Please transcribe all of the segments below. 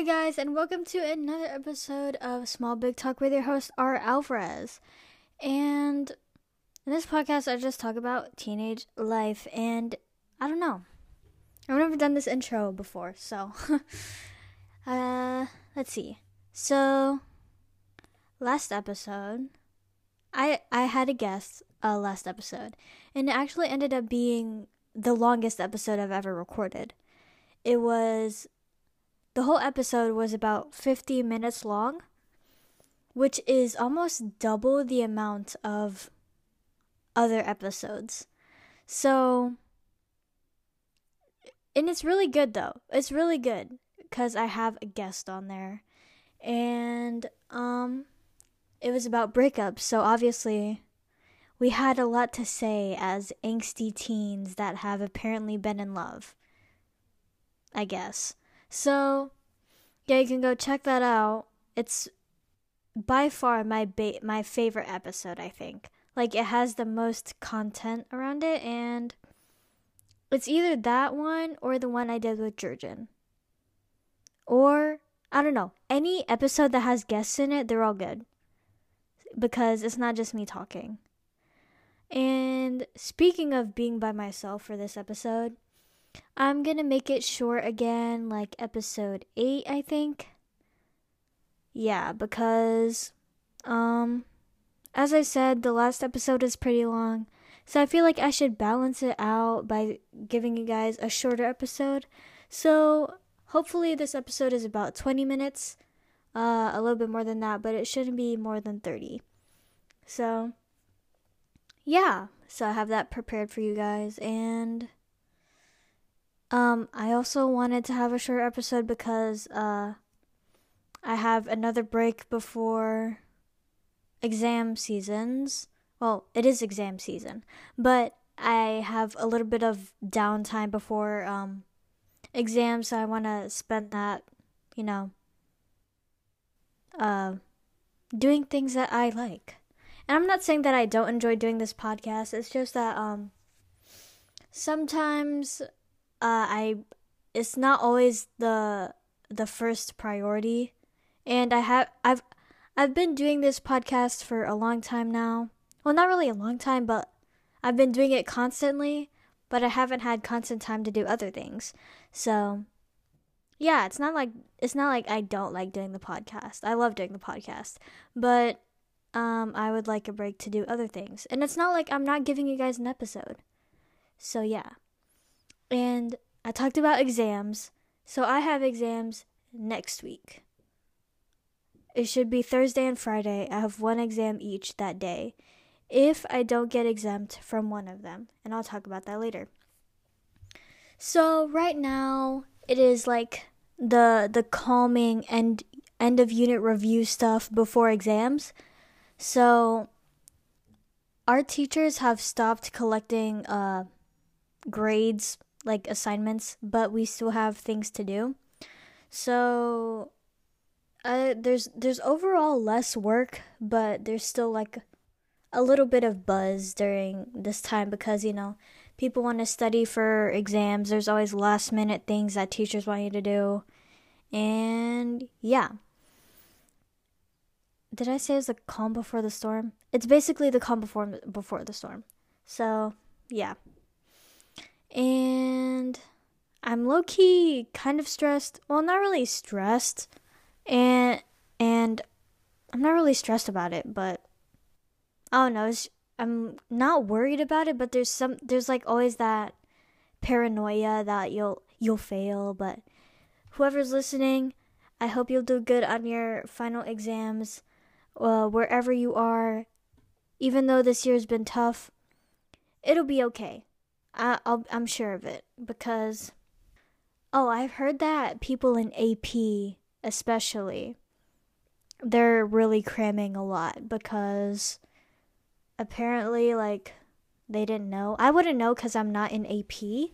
Hi, guys, and welcome to another episode of Small Big Talk with your host, R. Alvarez. And in this podcast, I just talk about teenage life, and I don't know. I've never done this intro before, so. uh, let's see. So, last episode, I I had a guest uh, last episode, and it actually ended up being the longest episode I've ever recorded. It was the whole episode was about 50 minutes long, which is almost double the amount of other episodes. So, and it's really good though. It's really good because I have a guest on there. And, um, it was about breakups. So, obviously, we had a lot to say as angsty teens that have apparently been in love. I guess. So, yeah, you can go check that out. It's by far my ba- my favorite episode, I think. Like it has the most content around it and it's either that one or the one I did with Jurgen. Or I don't know. Any episode that has guests in it, they're all good. Because it's not just me talking. And speaking of being by myself for this episode, I'm gonna make it short again, like episode 8, I think. Yeah, because, um, as I said, the last episode is pretty long. So I feel like I should balance it out by giving you guys a shorter episode. So hopefully this episode is about 20 minutes, uh, a little bit more than that, but it shouldn't be more than 30. So, yeah, so I have that prepared for you guys and um, I also wanted to have a short episode because uh, I have another break before exam seasons. Well, it is exam season, but I have a little bit of downtime before um, exams, so I want to spend that, you know, uh, doing things that I like. And I'm not saying that I don't enjoy doing this podcast. It's just that um, sometimes uh, I it's not always the the first priority, and I have I've I've been doing this podcast for a long time now. Well, not really a long time, but I've been doing it constantly, but I haven't had constant time to do other things. So, yeah, it's not like it's not like I don't like doing the podcast. I love doing the podcast, but um I would like a break to do other things. And it's not like I'm not giving you guys an episode. So, yeah. And I talked about exams. So I have exams next week. It should be Thursday and Friday. I have one exam each that day. If I don't get exempt from one of them, and I'll talk about that later. So right now it is like the the calming and end of unit review stuff before exams. So our teachers have stopped collecting uh grades like assignments, but we still have things to do. So uh, there's there's overall less work, but there's still like a little bit of buzz during this time because you know people want to study for exams. There's always last minute things that teachers want you to do, and yeah. Did I say it's the calm before the storm? It's basically the calm before before the storm. So yeah. And I'm low key kind of stressed. Well, not really stressed. And and I'm not really stressed about it, but I don't know. It's, I'm not worried about it, but there's some there's like always that paranoia that you'll you'll fail, but whoever's listening, I hope you'll do good on your final exams. Uh, wherever you are, even though this year's been tough, it'll be okay. I, I'll, I'm sure of it because, oh, I've heard that people in AP, especially, they're really cramming a lot because apparently, like, they didn't know. I wouldn't know because I'm not in AP,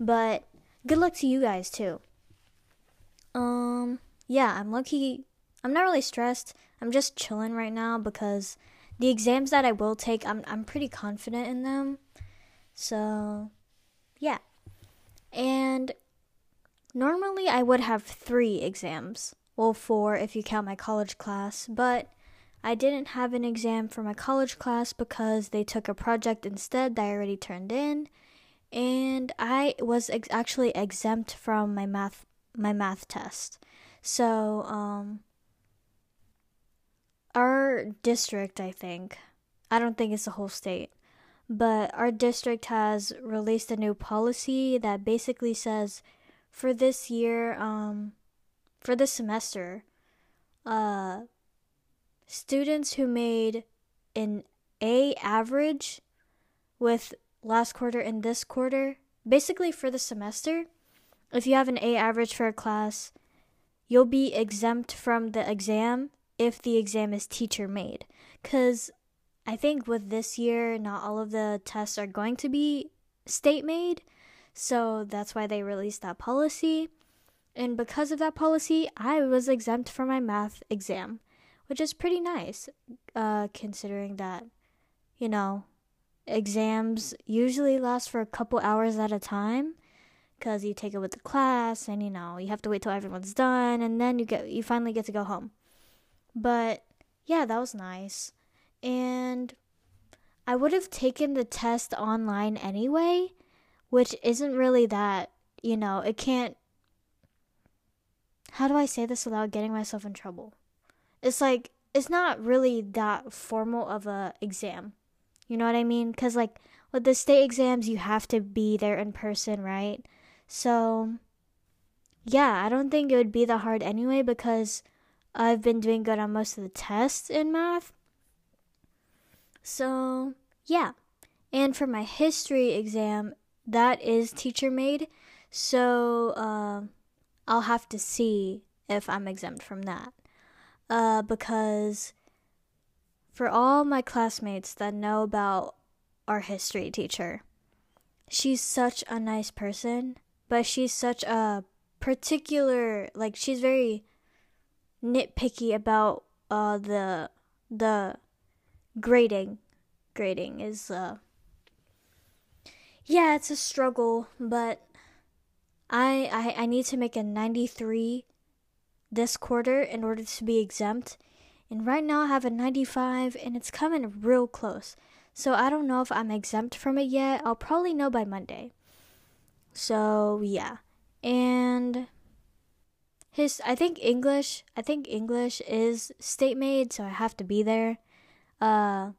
but good luck to you guys too. Um, yeah, I'm lucky. I'm not really stressed. I'm just chilling right now because the exams that I will take, I'm I'm pretty confident in them. So, yeah. And normally I would have three exams. Well, four if you count my college class, but I didn't have an exam for my college class because they took a project instead that I already turned in, and I was ex- actually exempt from my math my math test. So, um our district, I think, I don't think it's the whole state, but our district has released a new policy that basically says for this year, um, for this semester, uh, students who made an A average with last quarter and this quarter, basically for the semester, if you have an A average for a class, you'll be exempt from the exam if the exam is teacher made. Because I think with this year, not all of the tests are going to be state made. So that's why they released that policy. And because of that policy, I was exempt from my math exam, which is pretty nice, uh, considering that, you know, exams usually last for a couple hours at a time because you take it with the class and you know you have to wait till everyone's done and then you get you finally get to go home but yeah that was nice and i would have taken the test online anyway which isn't really that you know it can't how do i say this without getting myself in trouble it's like it's not really that formal of a exam you know what I mean? Because, like, with the state exams, you have to be there in person, right? So, yeah, I don't think it would be that hard anyway because I've been doing good on most of the tests in math. So, yeah. And for my history exam, that is teacher made. So, uh, I'll have to see if I'm exempt from that. Uh, because for all my classmates that know about our history teacher, she's such a nice person, but she's such a particular like she's very nitpicky about uh the the grading. Grading is uh yeah, it's a struggle, but I I I need to make a 93 this quarter in order to be exempt and right now I have a 95 and it's coming real close. So I don't know if I'm exempt from it yet. I'll probably know by Monday. So yeah. And his I think English, I think English is state made, so I have to be there. Uh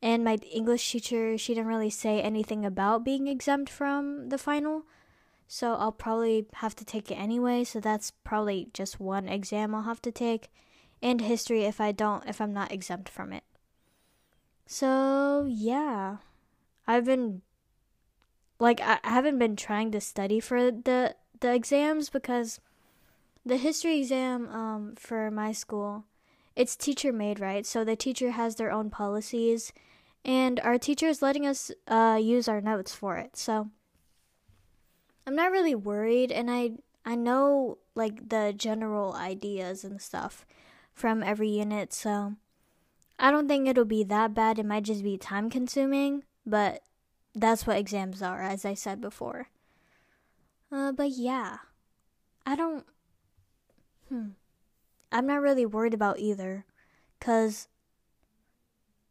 and my English teacher, she didn't really say anything about being exempt from the final. So I'll probably have to take it anyway, so that's probably just one exam I'll have to take and history if I don't if I'm not exempt from it. So, yeah. I've been like I haven't been trying to study for the the exams because the history exam um for my school it's teacher made, right? So the teacher has their own policies and our teacher is letting us uh use our notes for it. So I'm not really worried and I I know like the general ideas and stuff from every unit, so I don't think it'll be that bad. It might just be time consuming, but that's what exams are, as I said before. Uh, but yeah, I don't. Hmm. I'm not really worried about either, cause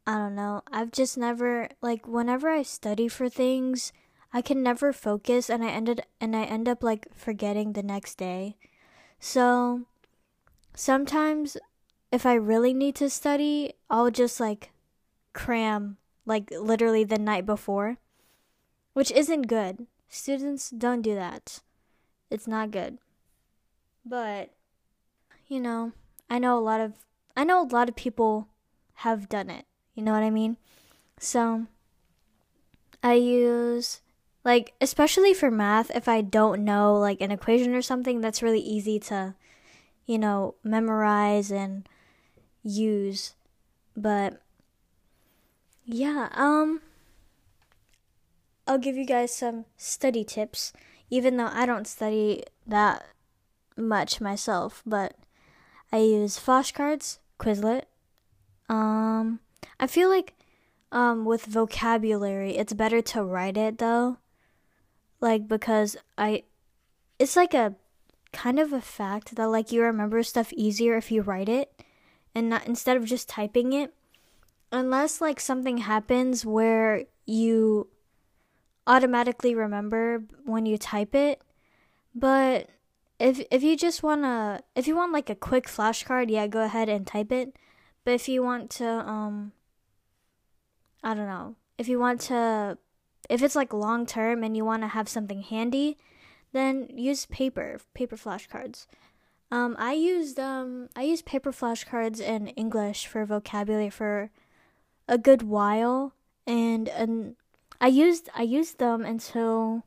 I don't know. I've just never like whenever I study for things, I can never focus, and I ended and I end up like forgetting the next day. So sometimes if I really need to study, I'll just like cram like literally the night before, which isn't good. Students don't do that. It's not good. But you know, I know a lot of I know a lot of people have done it. You know what I mean? So I use like especially for math if I don't know like an equation or something that's really easy to you know memorize and use. But yeah, um I'll give you guys some study tips even though I don't study that much myself, but I use flashcards, Quizlet. Um I feel like um with vocabulary it's better to write it though. Like because I it's like a kind of a fact that like you remember stuff easier if you write it and not instead of just typing it. Unless like something happens where you automatically remember when you type it. But if if you just wanna if you want like a quick flashcard, yeah, go ahead and type it. But if you want to um I don't know. If you want to if it's like long term and you want to have something handy, then use paper, paper flashcards. Um, I used um, I used paper flashcards in English for vocabulary for a good while, and and I used I used them until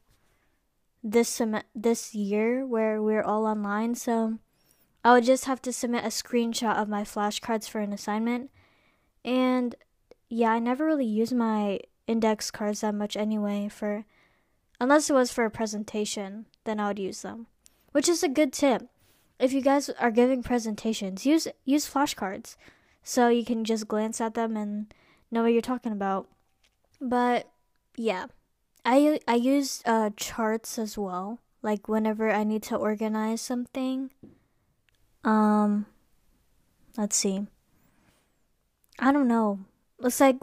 this sem- this year where we're all online. So I would just have to submit a screenshot of my flashcards for an assignment, and yeah, I never really use my index cards that much anyway for unless it was for a presentation, then I would use them. Which is a good tip. If you guys are giving presentations, use use flashcards so you can just glance at them and know what you're talking about. But yeah, I I use uh, charts as well. Like whenever I need to organize something. Um, let's see. I don't know. It's like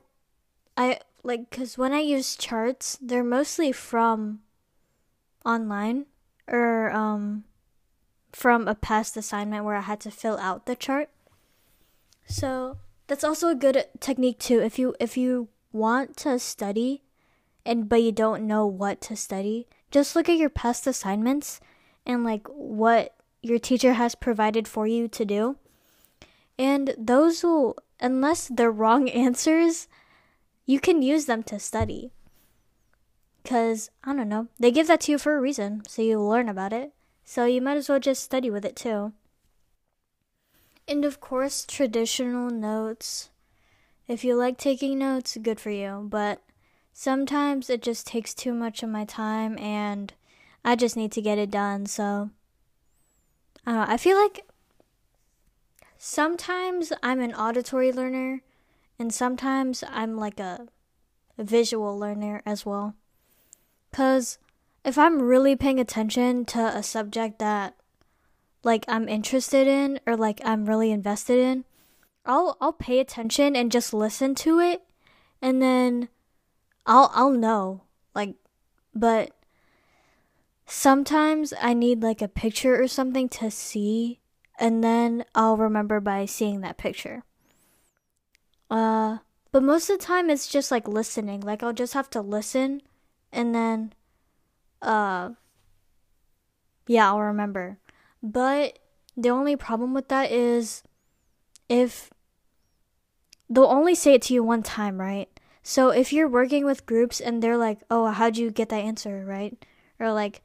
I like because when I use charts, they're mostly from online or um from a past assignment where I had to fill out the chart. So that's also a good technique too. If you if you want to study and but you don't know what to study, just look at your past assignments and like what your teacher has provided for you to do. And those will unless they're wrong answers, you can use them to study. Because, I don't know, they give that to you for a reason, so you learn about it. So you might as well just study with it too. And of course, traditional notes. If you like taking notes, good for you. But sometimes it just takes too much of my time and I just need to get it done. So I don't know. I feel like sometimes I'm an auditory learner and sometimes I'm like a, visual learner as well. Cuz if I'm really paying attention to a subject that like I'm interested in or like I'm really invested in, I'll I'll pay attention and just listen to it and then I'll I'll know. Like but sometimes I need like a picture or something to see and then I'll remember by seeing that picture. Uh, but most of the time it's just like listening. Like I'll just have to listen and then uh yeah, I'll remember. But the only problem with that is if they'll only say it to you one time, right? So if you're working with groups and they're like, "Oh, how'd you get that answer?" right? Or like,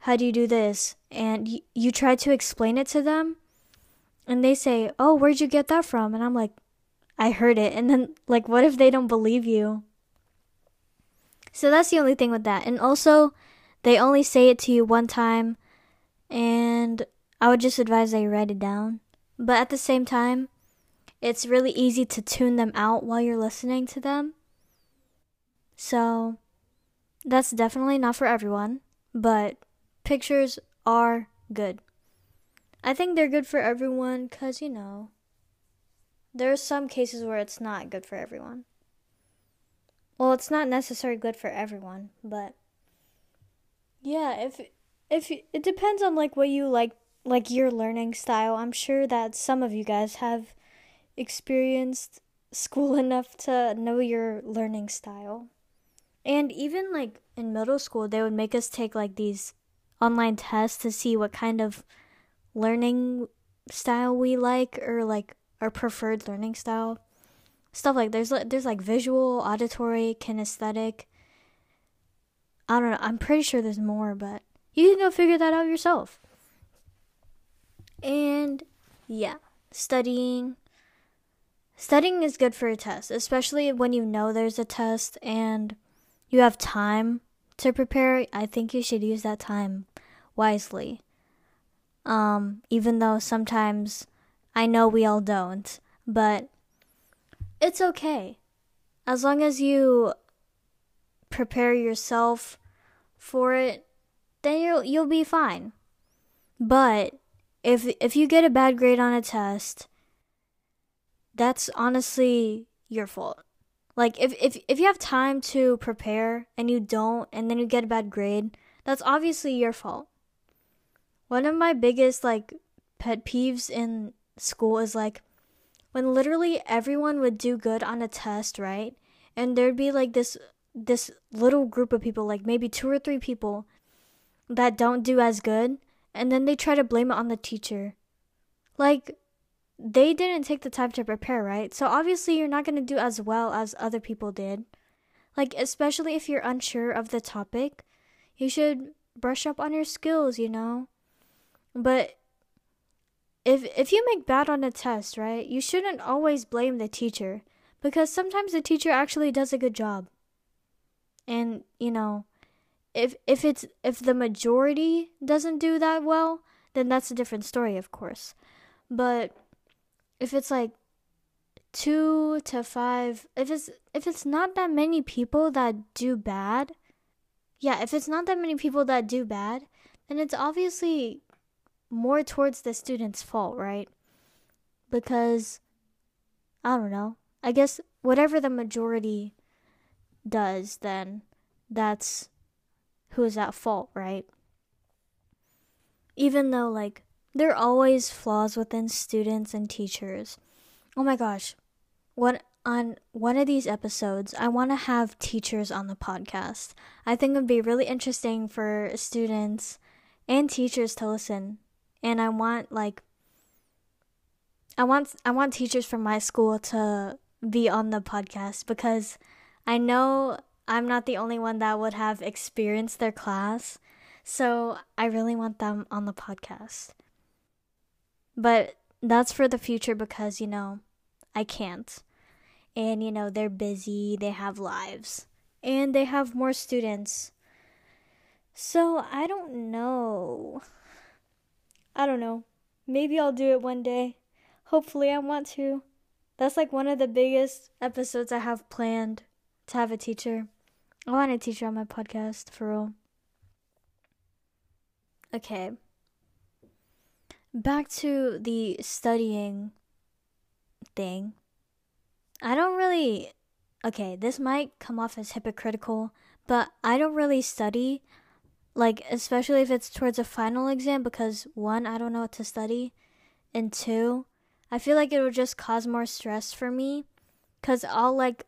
"How do you do this?" and y- you try to explain it to them, and they say, "Oh, where'd you get that from?" and I'm like, I heard it. And then, like, what if they don't believe you? So that's the only thing with that. And also, they only say it to you one time. And I would just advise that you write it down. But at the same time, it's really easy to tune them out while you're listening to them. So that's definitely not for everyone. But pictures are good. I think they're good for everyone because, you know, there are some cases where it's not good for everyone. Well, it's not necessarily good for everyone, but yeah, if if it depends on like what you like like your learning style. I'm sure that some of you guys have experienced school enough to know your learning style. And even like in middle school, they would make us take like these online tests to see what kind of learning style we like or like our preferred learning style. Stuff like there's there's like visual, auditory, kinesthetic. I don't know. I'm pretty sure there's more, but you can go figure that out yourself. And yeah, studying. Studying is good for a test, especially when you know there's a test and you have time to prepare. I think you should use that time wisely. Um, even though sometimes I know we all don't, but it's okay. As long as you prepare yourself for it, then you'll you'll be fine. But if if you get a bad grade on a test, that's honestly your fault. Like if if if you have time to prepare and you don't and then you get a bad grade, that's obviously your fault. One of my biggest like pet peeves in school is like when literally everyone would do good on a test, right? And there'd be like this this little group of people, like maybe two or three people that don't do as good, and then they try to blame it on the teacher. Like they didn't take the time to prepare, right? So obviously you're not going to do as well as other people did. Like especially if you're unsure of the topic, you should brush up on your skills, you know? But if if you make bad on a test, right? You shouldn't always blame the teacher because sometimes the teacher actually does a good job. And, you know, if if it's if the majority doesn't do that well, then that's a different story, of course. But if it's like 2 to 5, if it's if it's not that many people that do bad, yeah, if it's not that many people that do bad, then it's obviously more towards the student's fault, right? Because I don't know. I guess whatever the majority does, then that's who is at fault, right? Even though, like, there are always flaws within students and teachers. Oh my gosh. What on one of these episodes, I want to have teachers on the podcast. I think it would be really interesting for students and teachers to listen. And I want like I want I want teachers from my school to be on the podcast because I know I'm not the only one that would have experienced their class. So I really want them on the podcast. But that's for the future because, you know, I can't. And, you know, they're busy, they have lives, and they have more students. So I don't know. I don't know. Maybe I'll do it one day. Hopefully, I want to. That's like one of the biggest episodes I have planned to have a teacher. I want a teacher on my podcast, for real. Okay. Back to the studying thing. I don't really. Okay, this might come off as hypocritical, but I don't really study. Like, especially if it's towards a final exam, because one, I don't know what to study, and two, I feel like it would just cause more stress for me cuz I'll like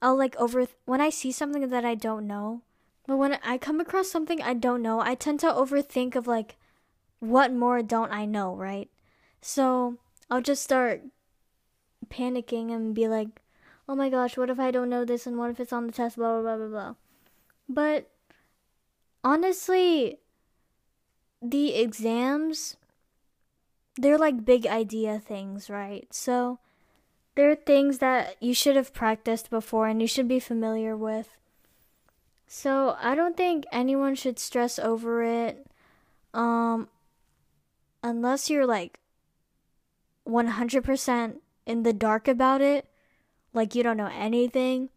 I'll like over when I see something that I don't know, but when I come across something I don't know, I tend to overthink of like what more don't I know, right? So, I'll just start panicking and be like, "Oh my gosh, what if I don't know this and what if it's on the test blah blah blah blah blah." But honestly, the exams they're like big idea things, right? So there are things that you should have practiced before and you should be familiar with. So I don't think anyone should stress over it. Um unless you're like 100% in the dark about it, like you don't know anything,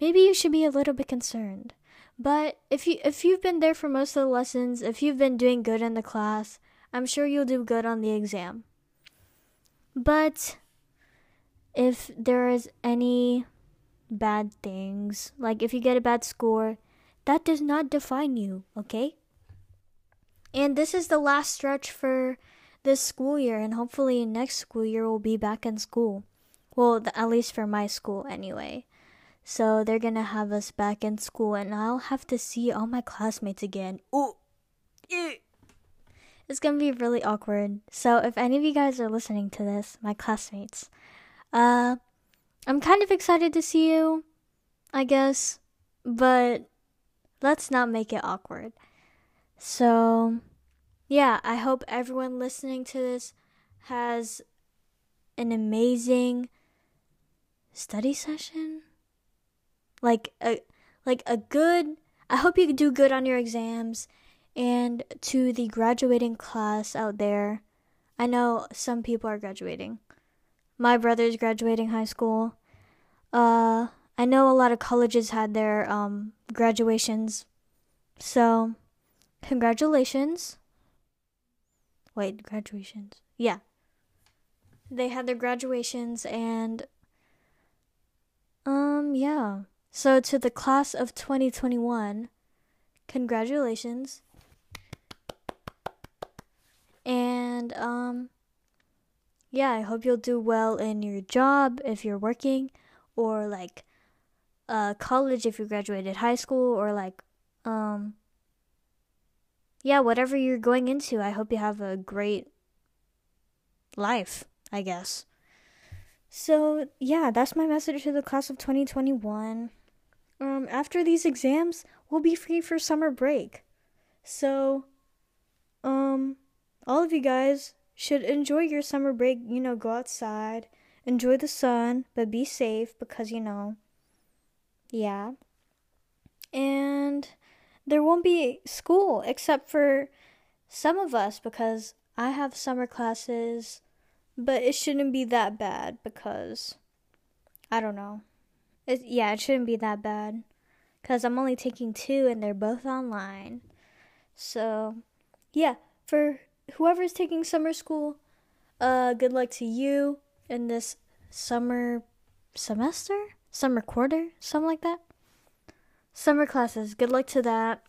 maybe you should be a little bit concerned. But if you if you've been there for most of the lessons, if you've been doing good in the class, I'm sure you'll do good on the exam. But if there is any bad things, like if you get a bad score, that does not define you, okay? And this is the last stretch for this school year, and hopefully next school year we'll be back in school. Well, at least for my school, anyway. So they're gonna have us back in school, and I'll have to see all my classmates again. Ooh, it's gonna be really awkward. So if any of you guys are listening to this, my classmates, uh, I'm kind of excited to see you, I guess, but let's not make it awkward. So, yeah, I hope everyone listening to this has an amazing study session. Like a like a good I hope you do good on your exams and to the graduating class out there, I know some people are graduating. My brother's graduating high school. Uh, I know a lot of colleges had their um, graduations. So, congratulations. Wait, graduations. Yeah. They had their graduations and um yeah. So to the class of 2021, congratulations. And um yeah, I hope you'll do well in your job if you're working or like uh college if you graduated high school or like um yeah, whatever you're going into, I hope you have a great life, I guess. So, yeah, that's my message to the class of 2021. Um, after these exams, we'll be free for summer break. So, um, all of you guys should enjoy your summer break. You know, go outside, enjoy the sun, but be safe because, you know, yeah. And there won't be school except for some of us because I have summer classes, but it shouldn't be that bad because I don't know. It, yeah, it shouldn't be that bad because I'm only taking two and they're both online. So, yeah, for whoever's taking summer school, uh, good luck to you in this summer semester, summer quarter, something like that. Summer classes, good luck to that.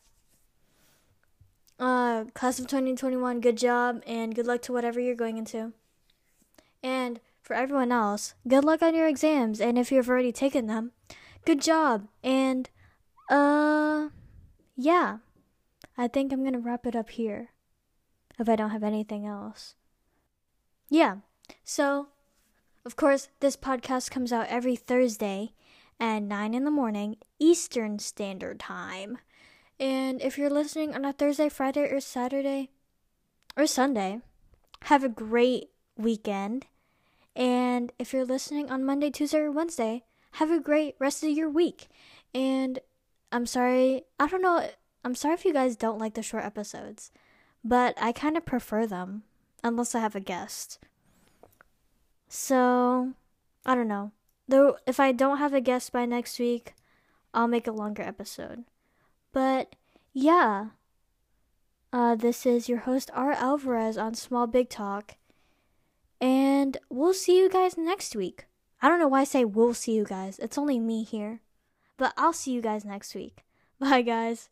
Uh, class of 2021, good job and good luck to whatever you're going into. And for everyone else, good luck on your exams and if you've already taken them, good job. And uh yeah. I think I'm going to wrap it up here if I don't have anything else. Yeah. So, of course, this podcast comes out every Thursday at 9 in the morning Eastern Standard Time. And if you're listening on a Thursday, Friday, or Saturday, or Sunday, have a great weekend. And if you're listening on Monday, Tuesday, or Wednesday, have a great rest of your week. And I'm sorry, I don't know, I'm sorry if you guys don't like the short episodes, but I kind of prefer them, unless I have a guest. So, I don't know. Though, if I don't have a guest by next week, I'll make a longer episode. But, yeah. Uh, this is your host, R. Alvarez, on Small Big Talk. And we'll see you guys next week. I don't know why I say we'll see you guys. It's only me here. But I'll see you guys next week. Bye, guys.